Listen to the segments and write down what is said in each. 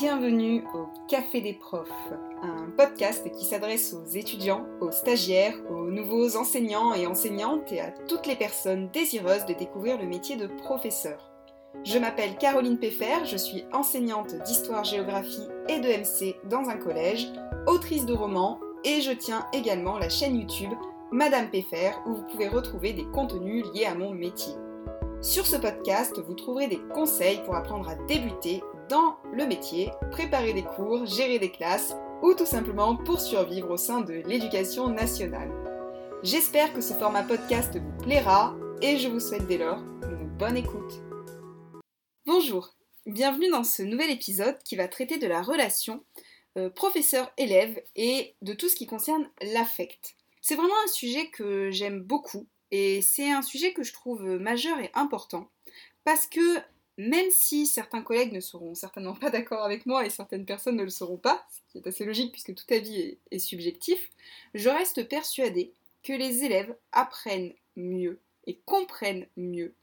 Bienvenue au Café des profs, un podcast qui s'adresse aux étudiants, aux stagiaires, aux nouveaux enseignants et enseignantes et à toutes les personnes désireuses de découvrir le métier de professeur. Je m'appelle Caroline Peffer, je suis enseignante d'histoire-géographie et de MC dans un collège, autrice de romans et je tiens également la chaîne YouTube Madame Peffer où vous pouvez retrouver des contenus liés à mon métier. Sur ce podcast, vous trouverez des conseils pour apprendre à débuter dans le métier, préparer des cours, gérer des classes ou tout simplement pour survivre au sein de l'éducation nationale. J'espère que ce format podcast vous plaira et je vous souhaite dès lors une bonne écoute. Bonjour, bienvenue dans ce nouvel épisode qui va traiter de la relation euh, professeur-élève et de tout ce qui concerne l'affect. C'est vraiment un sujet que j'aime beaucoup et c'est un sujet que je trouve majeur et important parce que même si certains collègues ne seront certainement pas d'accord avec moi et certaines personnes ne le seront pas, ce qui est assez logique puisque tout avis est, est subjectif, je reste persuadée que les élèves apprennent mieux et comprennent mieux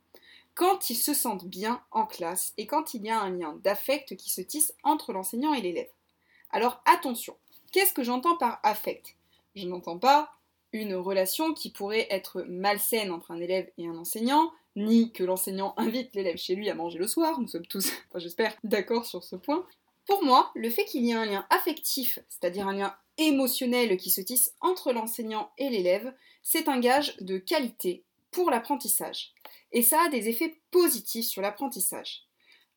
quand ils se sentent bien en classe et quand il y a un lien d'affect qui se tisse entre l'enseignant et l'élève. Alors attention, qu'est-ce que j'entends par affect? Je n'entends pas une relation qui pourrait être malsaine entre un élève et un enseignant, ni que l'enseignant invite l'élève chez lui à manger le soir, nous sommes tous, enfin, j'espère, d'accord sur ce point. Pour moi, le fait qu'il y ait un lien affectif, c'est-à-dire un lien émotionnel qui se tisse entre l'enseignant et l'élève, c'est un gage de qualité pour l'apprentissage. Et ça a des effets positifs sur l'apprentissage.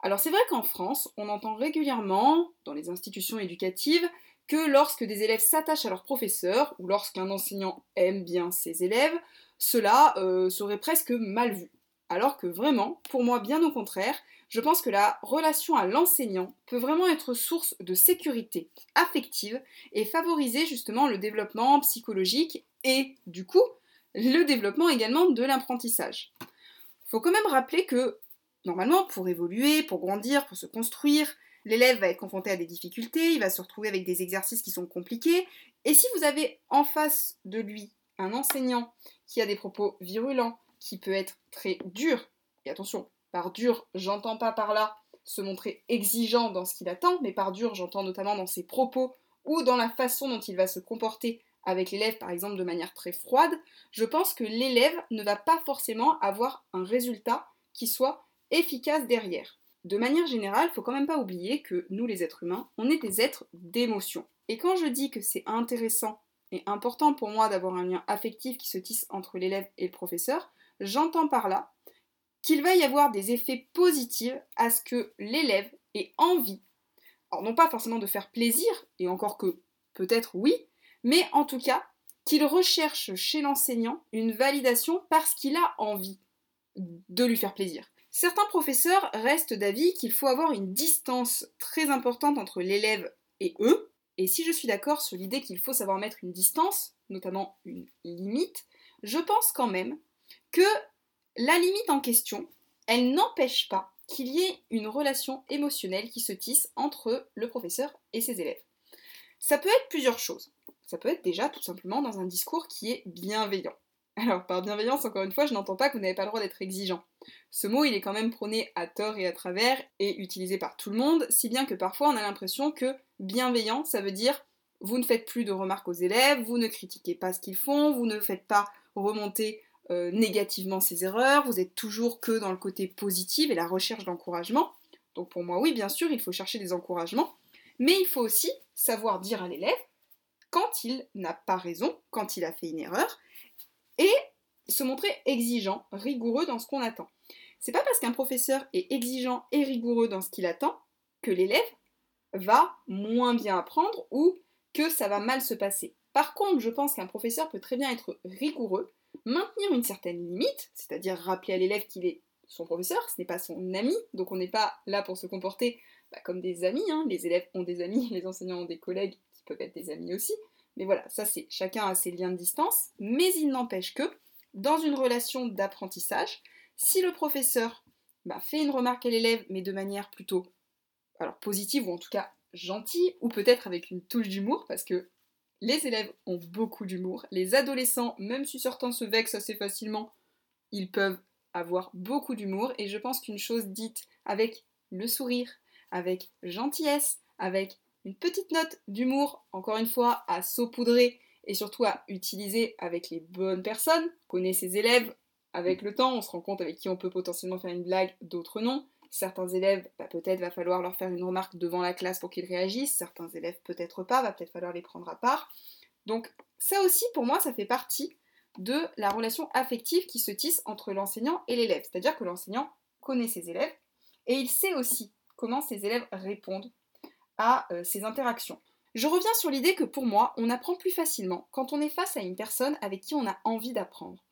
Alors c'est vrai qu'en France, on entend régulièrement, dans les institutions éducatives, que lorsque des élèves s'attachent à leur professeur, ou lorsqu'un enseignant aime bien ses élèves, cela euh, serait presque mal vu. Alors que vraiment, pour moi bien au contraire, je pense que la relation à l'enseignant peut vraiment être source de sécurité affective et favoriser justement le développement psychologique et du coup le développement également de l'apprentissage. Faut quand même rappeler que normalement pour évoluer, pour grandir, pour se construire, l'élève va être confronté à des difficultés, il va se retrouver avec des exercices qui sont compliqués, et si vous avez en face de lui un enseignant qui a des propos virulents, qui peut être très dur, et attention, par dur, j'entends pas par là se montrer exigeant dans ce qu'il attend, mais par dur, j'entends notamment dans ses propos ou dans la façon dont il va se comporter avec l'élève, par exemple, de manière très froide, je pense que l'élève ne va pas forcément avoir un résultat qui soit efficace derrière de manière générale, faut quand même pas oublier que nous, les êtres humains, on est des êtres d'émotion. Et quand je dis que c'est intéressant et important pour moi d'avoir un lien affectif qui se tisse entre l'élève et le professeur, j'entends par là qu'il va y avoir des effets positifs à ce que l'élève ait envie, alors non pas forcément de faire plaisir, et encore que peut-être oui, mais en tout cas qu'il recherche chez l'enseignant une validation parce qu'il a envie de lui faire plaisir. Certains professeurs restent d'avis qu'il faut avoir une distance très importante entre l'élève et eux, et si je suis d'accord sur l'idée qu'il faut savoir mettre une distance, notamment une limite, je pense quand même que la limite en question, elle n'empêche pas qu'il y ait une relation émotionnelle qui se tisse entre le professeur et ses élèves. Ça peut être plusieurs choses. Ça peut être déjà tout simplement dans un discours qui est bienveillant. Alors, par bienveillance, encore une fois, je n'entends pas que vous n'avez pas le droit d'être exigeant. Ce mot, il est quand même prôné à tort et à travers et utilisé par tout le monde, si bien que parfois on a l'impression que bienveillant, ça veut dire vous ne faites plus de remarques aux élèves, vous ne critiquez pas ce qu'ils font, vous ne faites pas remonter euh, négativement ses erreurs, vous êtes toujours que dans le côté positif et la recherche d'encouragement. Donc pour moi, oui, bien sûr, il faut chercher des encouragements, mais il faut aussi savoir dire à l'élève quand il n'a pas raison, quand il a fait une erreur, et se montrer exigeant, rigoureux dans ce qu'on attend. C'est pas parce qu'un professeur est exigeant et rigoureux dans ce qu'il attend que l'élève va moins bien apprendre ou que ça va mal se passer. Par contre, je pense qu'un professeur peut très bien être rigoureux, maintenir une certaine limite, c'est-à-dire rappeler à l'élève qu'il est son professeur, ce n'est pas son ami, donc on n'est pas là pour se comporter bah, comme des amis, hein. les élèves ont des amis, les enseignants ont des collègues qui peuvent être des amis aussi, mais voilà, ça c'est chacun a ses liens de distance, mais il n'empêche que dans une relation d'apprentissage, si le professeur bah, fait une remarque à l'élève, mais de manière plutôt alors positive ou en tout cas gentille, ou peut-être avec une touche d'humour, parce que les élèves ont beaucoup d'humour. Les adolescents, même si certains se vexent assez facilement, ils peuvent avoir beaucoup d'humour. Et je pense qu'une chose dite avec le sourire, avec gentillesse, avec une petite note d'humour, encore une fois, à saupoudrer et surtout à utiliser avec les bonnes personnes. On connaît ses élèves, avec le temps, on se rend compte avec qui on peut potentiellement faire une blague, d'autres non. Certains élèves, bah, peut-être va falloir leur faire une remarque devant la classe pour qu'ils réagissent, certains élèves peut-être pas, va peut-être falloir les prendre à part. Donc ça aussi, pour moi, ça fait partie de la relation affective qui se tisse entre l'enseignant et l'élève. C'est-à-dire que l'enseignant connaît ses élèves et il sait aussi comment ses élèves répondent à euh, ces interactions. Je reviens sur l'idée que pour moi, on apprend plus facilement quand on est face à une personne avec qui on a envie d'apprendre.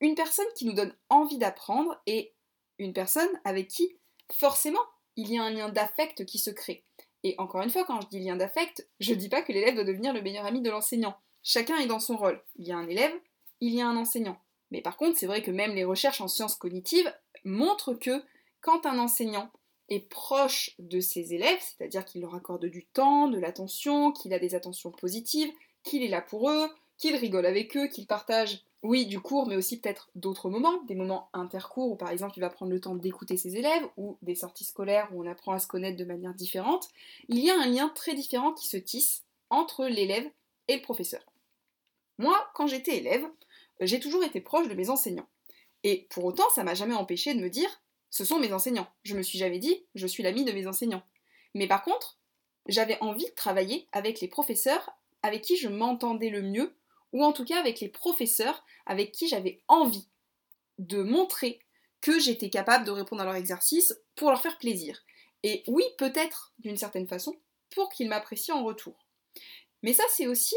Une personne qui nous donne envie d'apprendre et une personne avec qui, forcément, il y a un lien d'affect qui se crée. Et encore une fois, quand je dis lien d'affect, je ne dis pas que l'élève doit devenir le meilleur ami de l'enseignant. Chacun est dans son rôle. Il y a un élève, il y a un enseignant. Mais par contre, c'est vrai que même les recherches en sciences cognitives montrent que quand un enseignant est proche de ses élèves, c'est-à-dire qu'il leur accorde du temps, de l'attention, qu'il a des attentions positives, qu'il est là pour eux, qu'il rigole avec eux, qu'il partage, oui, du cours, mais aussi peut-être d'autres moments, des moments intercours où par exemple il va prendre le temps d'écouter ses élèves, ou des sorties scolaires où on apprend à se connaître de manière différente, il y a un lien très différent qui se tisse entre l'élève et le professeur. Moi, quand j'étais élève, j'ai toujours été proche de mes enseignants. Et pour autant, ça m'a jamais empêché de me dire ce sont mes enseignants. Je me suis jamais dit je suis l'ami de mes enseignants. Mais par contre, j'avais envie de travailler avec les professeurs avec qui je m'entendais le mieux, ou en tout cas avec les professeurs avec qui j'avais envie de montrer que j'étais capable de répondre à leur exercice pour leur faire plaisir. Et oui, peut-être d'une certaine façon, pour qu'ils m'apprécient en retour. Mais ça, c'est aussi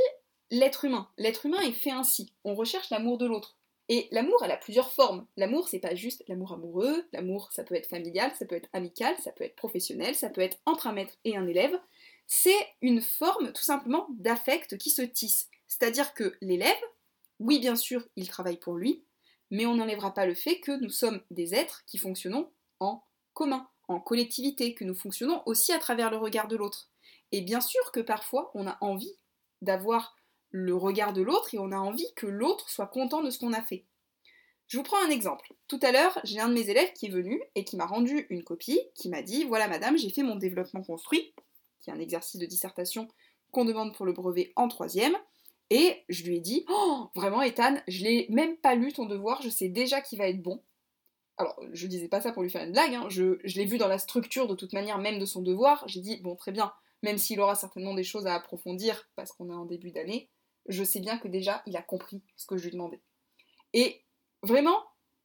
l'être humain. L'être humain est fait ainsi. On recherche l'amour de l'autre. Et l'amour, elle a plusieurs formes. L'amour, c'est pas juste l'amour amoureux. L'amour, ça peut être familial, ça peut être amical, ça peut être professionnel, ça peut être entre un maître et un élève. C'est une forme tout simplement d'affect qui se tisse. C'est-à-dire que l'élève, oui, bien sûr, il travaille pour lui, mais on n'enlèvera pas le fait que nous sommes des êtres qui fonctionnons en commun, en collectivité, que nous fonctionnons aussi à travers le regard de l'autre. Et bien sûr que parfois, on a envie d'avoir le regard de l'autre et on a envie que l'autre soit content de ce qu'on a fait. Je vous prends un exemple. Tout à l'heure, j'ai un de mes élèves qui est venu et qui m'a rendu une copie, qui m'a dit Voilà, madame, j'ai fait mon développement construit, qui est un exercice de dissertation qu'on demande pour le brevet en troisième. Et je lui ai dit Oh, vraiment, Ethan, je l'ai même pas lu ton devoir, je sais déjà qu'il va être bon. Alors, je disais pas ça pour lui faire une blague, hein, je, je l'ai vu dans la structure de toute manière, même de son devoir. J'ai dit Bon, très bien, même s'il aura certainement des choses à approfondir parce qu'on est en début d'année, je sais bien que déjà il a compris ce que je lui demandais. Et vraiment,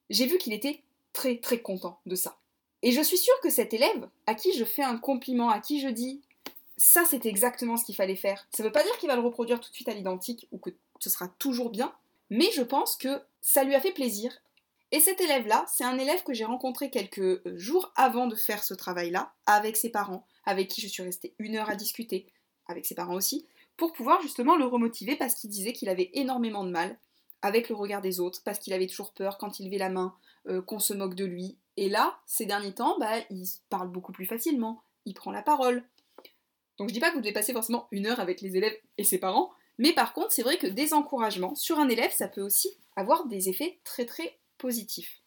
j'ai vu qu'il était très très content de ça. Et je suis sûre que cet élève, à qui je fais un compliment, à qui je dis ça c'est exactement ce qu'il fallait faire, ça ne veut pas dire qu'il va le reproduire tout de suite à l'identique ou que ce sera toujours bien, mais je pense que ça lui a fait plaisir. Et cet élève-là, c'est un élève que j'ai rencontré quelques jours avant de faire ce travail-là, avec ses parents, avec qui je suis restée une heure à discuter, avec ses parents aussi, pour pouvoir justement le remotiver parce qu'il disait qu'il avait énormément de mal avec le regard des autres, parce qu'il avait toujours peur quand il levait la main, euh, qu'on se moque de lui. Et là, ces derniers temps, bah, il parle beaucoup plus facilement, il prend la parole. Donc je dis pas que vous devez passer forcément une heure avec les élèves et ses parents, mais par contre, c'est vrai que des encouragements sur un élève, ça peut aussi avoir des effets très très positifs.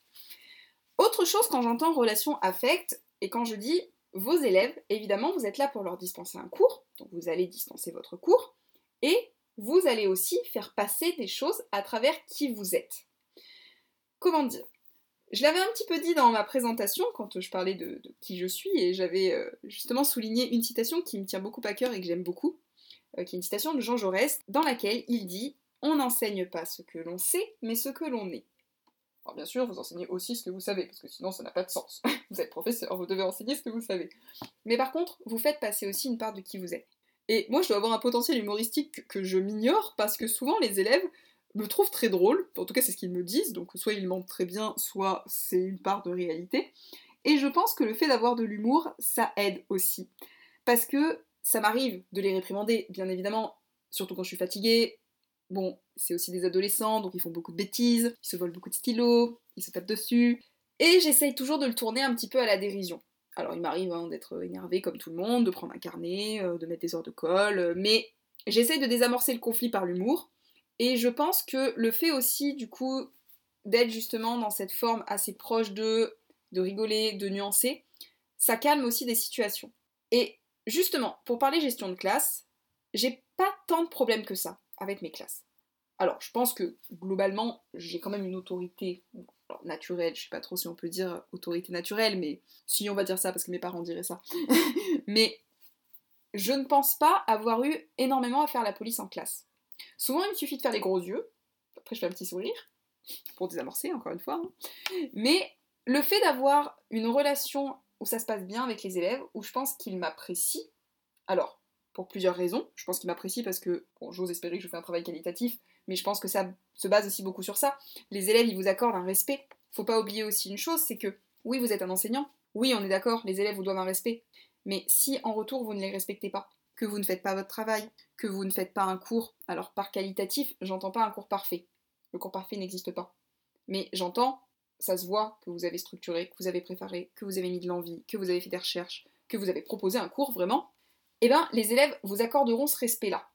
Autre chose quand j'entends relation affect, et quand je dis vos élèves, évidemment, vous êtes là pour leur dispenser un cours, donc vous allez dispenser votre cours, et vous allez aussi faire passer des choses à travers qui vous êtes. Comment dire? Je l'avais un petit peu dit dans ma présentation quand je parlais de, qui je suis, et j'avais euh, justement souligné une citation qui me tient beaucoup à cœur et que j'aime beaucoup, euh, qui est une citation de Jean Jaurès, dans laquelle il dit On n'enseigne pas ce que l'on sait, mais ce que l'on est. Alors bien sûr, vous enseignez aussi ce que vous savez, parce que sinon ça n'a pas de sens. vous êtes professeur, vous devez enseigner ce que vous savez. Mais par contre, vous faites passer aussi une part de qui vous êtes. Et moi, je dois avoir un potentiel humoristique que je m'ignore, parce que souvent les élèves me trouvent très drôle, en tout cas c'est ce qu'ils me disent, donc soit ils mentent très bien, soit c'est une part de réalité. Et je pense que le fait d'avoir de l'humour, ça aide aussi. Parce que ça m'arrive de les réprimander, bien évidemment, surtout quand je suis fatiguée, Bon, c'est aussi des adolescents, donc ils font beaucoup de bêtises, ils se volent beaucoup de stylos, ils se tapent dessus. Et j'essaye toujours de le tourner un petit peu à la dérision. Alors il m'arrive hein, d'être énervé comme tout le monde, de prendre un carnet, euh, de mettre des heures de colle, mais j'essaye de désamorcer le conflit par l'humour. Et je pense que le fait aussi, du coup, d'être justement dans cette forme assez proche de, de rigoler, de nuancer, ça calme aussi des situations. Et Justement, pour parler gestion de classe, j'ai pas tant de problèmes que ça avec mes classes. Alors, je pense que globalement, j'ai quand même une autorité naturelle, je sais pas trop si on peut dire autorité naturelle, mais si on va dire ça parce que mes parents diraient ça. mais je ne pense pas avoir eu énormément à faire la police en classe. Souvent, il me suffit de faire les gros yeux, après je fais un petit sourire, pour désamorcer encore une fois. Hein. Mais le fait d'avoir une relation où ça se passe bien avec les élèves, où je pense qu'ils m'apprécient, alors, pour plusieurs raisons, je pense qu'ils m'apprécient parce que, j'ose espérer que je fais un travail qualitatif, mais je pense que ça se base aussi beaucoup sur ça. Les élèves, ils vous accordent un respect. Faut pas oublier aussi une chose, c'est que, oui, vous êtes un enseignant, oui, on est d'accord, les élèves vous doivent un respect, mais si en retour vous ne les respectez pas, que vous ne faites pas votre travail, que vous ne faites pas un cours, alors par qualitatif, j'entends pas un cours parfait. Le cours parfait n'existe pas. Mais j'entends, ça se voit que vous avez structuré, que vous avez préparé, que vous avez mis de l'envie, que vous avez fait des recherches, que vous avez proposé un cours vraiment, eh bien les élèves vous accorderont ce respect-là.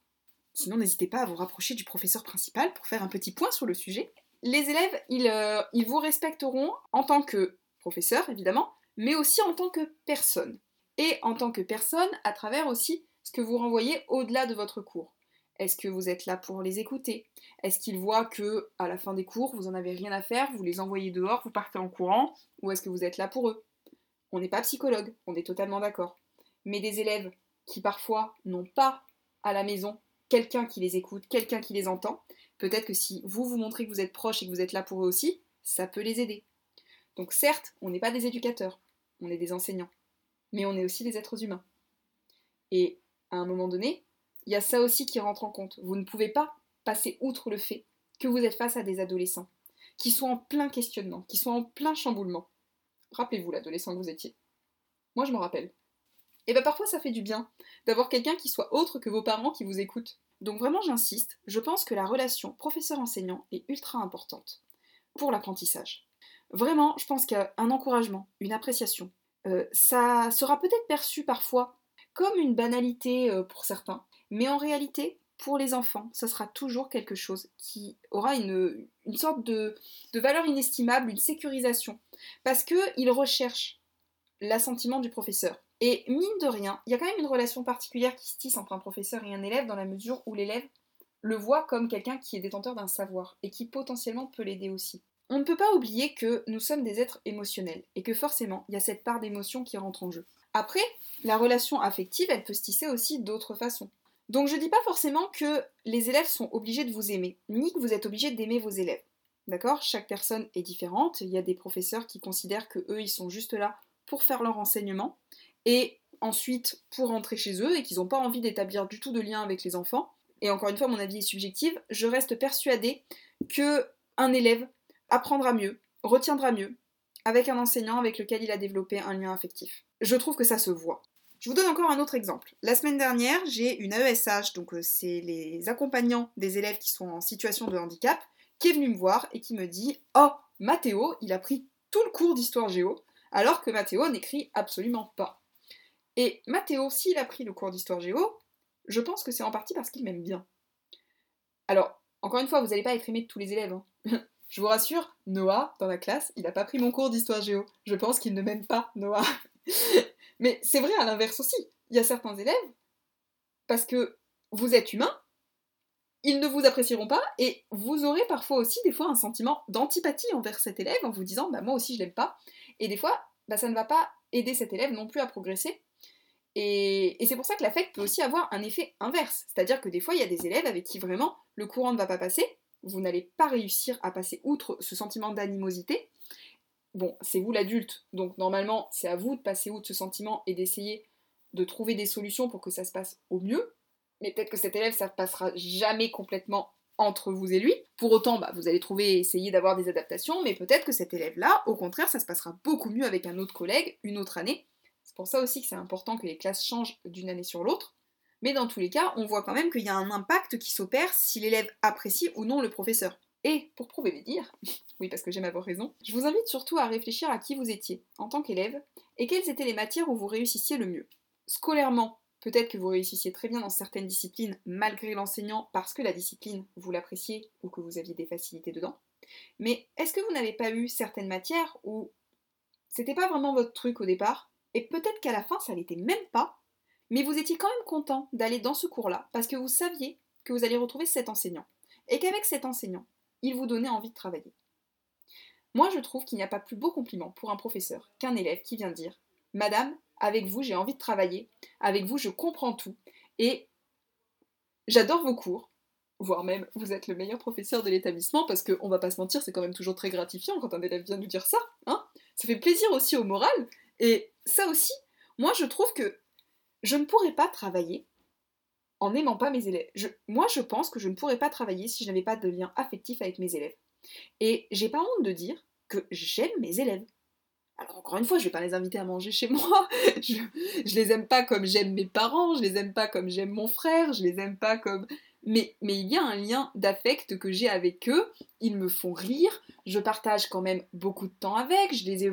Sinon, n'hésitez pas à vous rapprocher du professeur principal pour faire un petit point sur le sujet. Les élèves, ils, euh, ils vous respecteront en tant que professeur, évidemment, mais aussi en tant que personne. Et en tant que personne, à travers aussi ce que vous renvoyez au-delà de votre cours. Est-ce que vous êtes là pour les écouter? Est-ce qu'ils voient que à la fin des cours, vous en avez rien à faire, vous les envoyez dehors, vous partez en courant, ou est-ce que vous êtes là pour eux? On n'est pas psychologue, on est totalement d'accord. Mais des élèves qui parfois n'ont pas à la maison quelqu'un qui les écoute, quelqu'un qui les entend, peut-être que si vous vous montrez que vous êtes proche et que vous êtes là pour eux aussi, ça peut les aider. Donc certes, on n'est pas des éducateurs, on est des enseignants, mais on est aussi des êtres humains. Et à un moment donné, il y a ça aussi qui rentre en compte. Vous ne pouvez pas passer outre le fait que vous êtes face à des adolescents qui sont en plein questionnement, qui sont en plein chamboulement. Rappelez-vous l'adolescent que vous étiez. Moi, je m'en rappelle. Et bien parfois, ça fait du bien d'avoir quelqu'un qui soit autre que vos parents qui vous écoutent. Donc vraiment, j'insiste, je pense que la relation professeur-enseignant est ultra importante pour l'apprentissage. Vraiment, je pense qu'un encouragement, une appréciation, euh, ça sera peut-être perçu parfois comme une banalité euh, pour certains, mais en réalité, pour les enfants, ça sera toujours quelque chose qui aura une, sorte de, valeur inestimable, une sécurisation, parce qu'ils recherchent l'assentiment du professeur. Et mine de rien, il y a quand même une relation particulière qui se tisse entre un professeur et un élève dans la mesure où l'élève le voit comme quelqu'un qui est détenteur d'un savoir et qui potentiellement peut l'aider aussi. On ne peut pas oublier que nous sommes des êtres émotionnels et que forcément il y a cette part d'émotion qui rentre en jeu. Après, la relation affective, elle peut se tisser aussi d'autres façons. Donc je dis pas forcément que les élèves sont obligés de vous aimer, ni que vous êtes obligé d'aimer vos élèves. D'accord? Chaque personne est différente. Il y a des professeurs qui considèrent que eux, ils sont juste là pour faire leur enseignement et ensuite pour rentrer chez eux et qu'ils n'ont pas envie d'établir du tout de lien avec les enfants. Et encore une fois, mon avis est subjectif. Je reste persuadée que un élève apprendra mieux, retiendra mieux avec un enseignant avec lequel il a développé un lien affectif je trouve que ça se voit. Je vous donne encore un autre exemple. La semaine dernière, j'ai une AESH, donc euh, c'est les accompagnants des élèves qui sont en situation de handicap, qui est venue me voir et qui me dit Oh, Mathéo, il a pris tout le cours d'histoire géo, alors que Mathéo n'écrit absolument pas. Et Mathéo, s'il a pris le cours d'histoire géo, je pense que c'est en partie parce qu'il m'aime bien. Alors, encore une fois, vous n'allez pas être aimé de tous les élèves. Hein. je vous rassure, Noah, dans la classe, il n'a pas pris mon cours d'histoire géo. Je pense qu'il ne m'aime pas, Noah. Mais c'est vrai à l'inverse aussi. Il y a certains élèves, parce que vous êtes humain, ils ne vous apprécieront pas et vous aurez parfois aussi des fois un sentiment d'antipathie envers cet élève en vous disant bah moi aussi je l'aime pas et des fois bah, ça ne va pas aider cet élève non plus à progresser et, et c'est pour ça que l'affect peut aussi avoir un effet inverse c'est-à-dire que des fois il y a des élèves avec qui vraiment le courant ne va pas passer vous n'allez pas réussir à passer outre ce sentiment d'animosité bon, c'est vous l'adulte, donc normalement, c'est à vous de passer outre ce sentiment et d'essayer de trouver des solutions pour que ça se passe au mieux. Mais peut-être que cet élève, ça ne passera jamais complètement entre vous et lui. Pour autant, bah, vous allez trouver, essayer d'avoir des adaptations, mais peut-être que cet élève-là, au contraire, ça se passera beaucoup mieux avec un autre collègue, une autre année. C'est pour ça aussi que c'est important que les classes changent d'une année sur l'autre. Mais dans tous les cas, on voit quand même qu'il y a un impact qui s'opère si l'élève apprécie ou non le professeur. Et pour prouver les dires, oui parce que j'aime avoir raison, je vous invite surtout à réfléchir à qui vous étiez en tant qu'élève et quelles étaient les matières où vous réussissiez le mieux. Scolairement, peut-être que vous réussissiez très bien dans certaines disciplines malgré l'enseignant parce que la discipline vous l'appréciez ou que vous aviez des facilités dedans. Mais est-ce que vous n'avez pas eu certaines matières où c'était pas vraiment votre truc au départ et peut-être qu'à la fin ça l'était même pas, Mais vous étiez quand même content d'aller dans ce cours-là parce que vous saviez que vous alliez retrouver cet enseignant. Et qu'avec cet enseignant, il vous donnait envie de travailler. Moi, je trouve qu'il n'y a pas plus beau compliment pour un professeur qu'un élève qui vient dire Madame, avec vous, j'ai envie de travailler, avec vous, je comprends tout, et j'adore vos cours, voire même vous êtes le meilleur professeur de l'établissement, parce qu'on va pas se mentir, c'est quand même toujours très gratifiant quand un élève vient nous dire ça, hein. Ça fait plaisir aussi au moral, et ça aussi, moi je trouve que je ne pourrais pas travailler en n'aimant pas mes élèves. moi je pense que je ne pourrais pas travailler si je n'avais pas de lien affectif avec mes élèves. Et j'ai pas honte de dire que j'aime mes élèves. Alors encore une fois, je vais pas les inviter à manger chez moi. Je, les aime pas comme j'aime mes parents, je les aime pas comme j'aime mon frère, je les aime pas comme. Mais, il y a un lien d'affect que j'ai avec eux. Ils me font rire. Je partage quand même beaucoup de temps avec. Je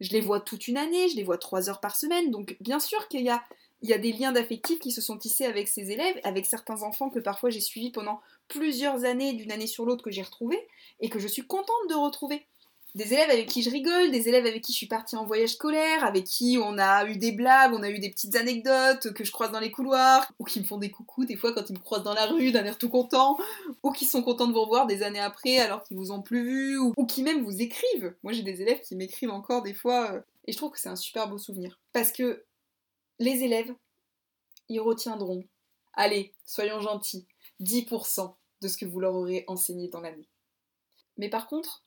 je les vois toute une année. Je les vois trois heures par semaine. Donc bien sûr qu'il y a, il y a des liens d'affectifs qui se sont tissés avec ces élèves, avec certains enfants que parfois j'ai suivis pendant plusieurs années, d'une année sur l'autre, que j'ai retrouvés et que je suis contente de retrouver des élèves avec qui je rigole, des élèves avec qui je suis partie en voyage scolaire, avec qui on a eu des blagues, on a eu des petites anecdotes que je croise dans les couloirs, ou qui me font des coucous des fois quand ils me croisent dans la rue d'un air tout content, ou qui sont contents de vous revoir des années après alors qu'ils vous ont plus vu, ou, qui même vous écrivent. Moi j'ai des élèves qui m'écrivent encore des fois, euh, et je trouve que c'est un super beau souvenir. Parce que les élèves, ils retiendront, allez, soyons gentils, 10% de ce que vous leur aurez enseigné dans l'année. Mais par contre,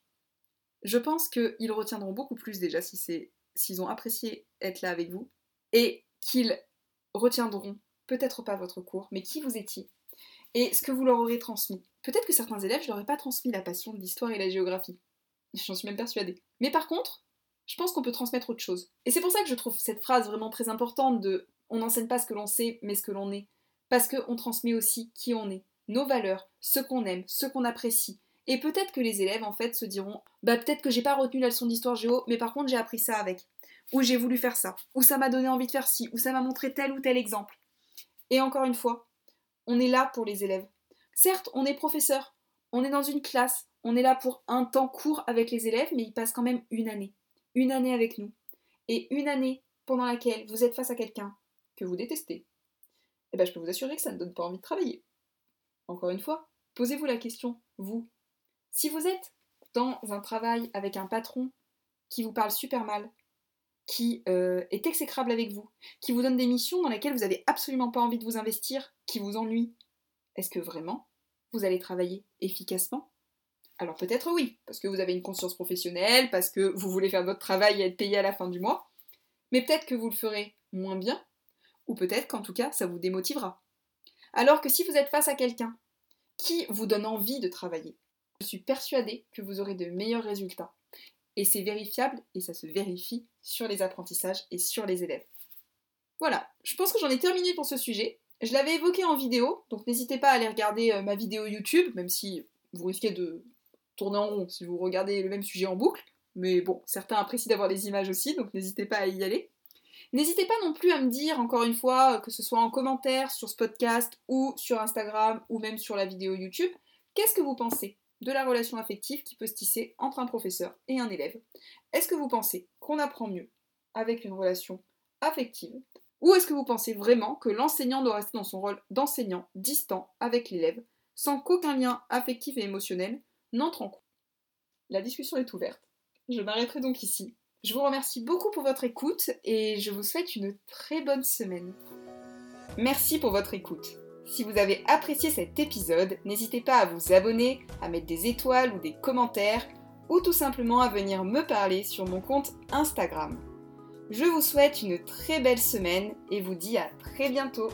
je pense qu'ils retiendront beaucoup plus déjà si c'est s'ils ont apprécié être là avec vous et qu'ils retiendront peut-être pas votre cours, mais qui vous étiez et ce que vous leur aurez transmis. Peut-être que certains élèves, je leur ai pas transmis la passion de l'histoire et la géographie. J'en suis même persuadée. Mais par contre, je pense qu'on peut transmettre autre chose. Et c'est pour ça que je trouve cette phrase vraiment très importante de on n'enseigne pas ce que l'on sait, mais ce que l'on est. Parce qu'on transmet aussi qui on est, nos valeurs, ce qu'on aime, ce qu'on apprécie, et peut-être que les élèves en fait se diront bah peut-être que j'ai pas retenu la leçon d'histoire géo, mais par contre j'ai appris ça avec. Ou j'ai voulu faire ça, ou ça m'a donné envie de faire ci, ou ça m'a montré tel ou tel exemple. Et encore une fois, on est là pour les élèves. Certes, on est professeur, on est dans une classe, on est là pour un temps court avec les élèves, mais ils passent quand même une année. Une année avec nous. Et une année pendant laquelle vous êtes face à quelqu'un que vous détestez. Eh ben, je peux vous assurer que ça ne donne pas envie de travailler. Encore une fois, posez-vous la question, vous, si vous êtes dans un travail avec un patron qui vous parle super mal, qui euh, est exécrable avec vous, qui vous donne des missions dans lesquelles vous n'avez absolument pas envie de vous investir, qui vous ennuient, est-ce que vraiment vous allez travailler efficacement? Alors peut-être oui, parce que vous avez une conscience professionnelle, parce que vous voulez faire votre travail et être payé à la fin du mois, mais peut-être que vous le ferez moins bien, ou peut-être qu'en tout cas ça vous démotivera. Alors que si vous êtes face à quelqu'un qui vous donne envie de travailler, je suis persuadée que vous aurez de meilleurs résultats. Et c'est vérifiable et ça se vérifie sur les apprentissages et sur les élèves. Voilà, je pense que j'en ai terminé pour ce sujet. Je l'avais évoqué en vidéo, donc n'hésitez pas à aller regarder euh, ma vidéo YouTube, même si vous risquez de tourner en rond si vous regardez le même sujet en boucle. Mais bon, certains apprécient d'avoir des images aussi, donc n'hésitez pas à y aller. N'hésitez pas non plus à me dire, encore une fois, que ce soit en commentaire sur ce podcast ou sur Instagram ou même sur la vidéo YouTube, qu'est-ce que vous pensez de la relation affective qui peut se tisser entre un professeur et un élève? Est-ce que vous pensez qu'on apprend mieux avec une relation affective? Ou est-ce que vous pensez vraiment que l'enseignant doit rester dans son rôle d'enseignant distant avec l'élève sans qu'aucun lien affectif et émotionnel n'entre en compte La discussion est ouverte. Je m'arrêterai donc ici. Je vous remercie beaucoup pour votre écoute et je vous souhaite une très bonne semaine. Merci pour votre écoute. Si vous avez apprécié cet épisode, n'hésitez pas à vous abonner, à mettre des étoiles ou des commentaires, ou tout simplement à venir me parler sur mon compte Instagram. Je vous souhaite une très belle semaine et vous dis à très bientôt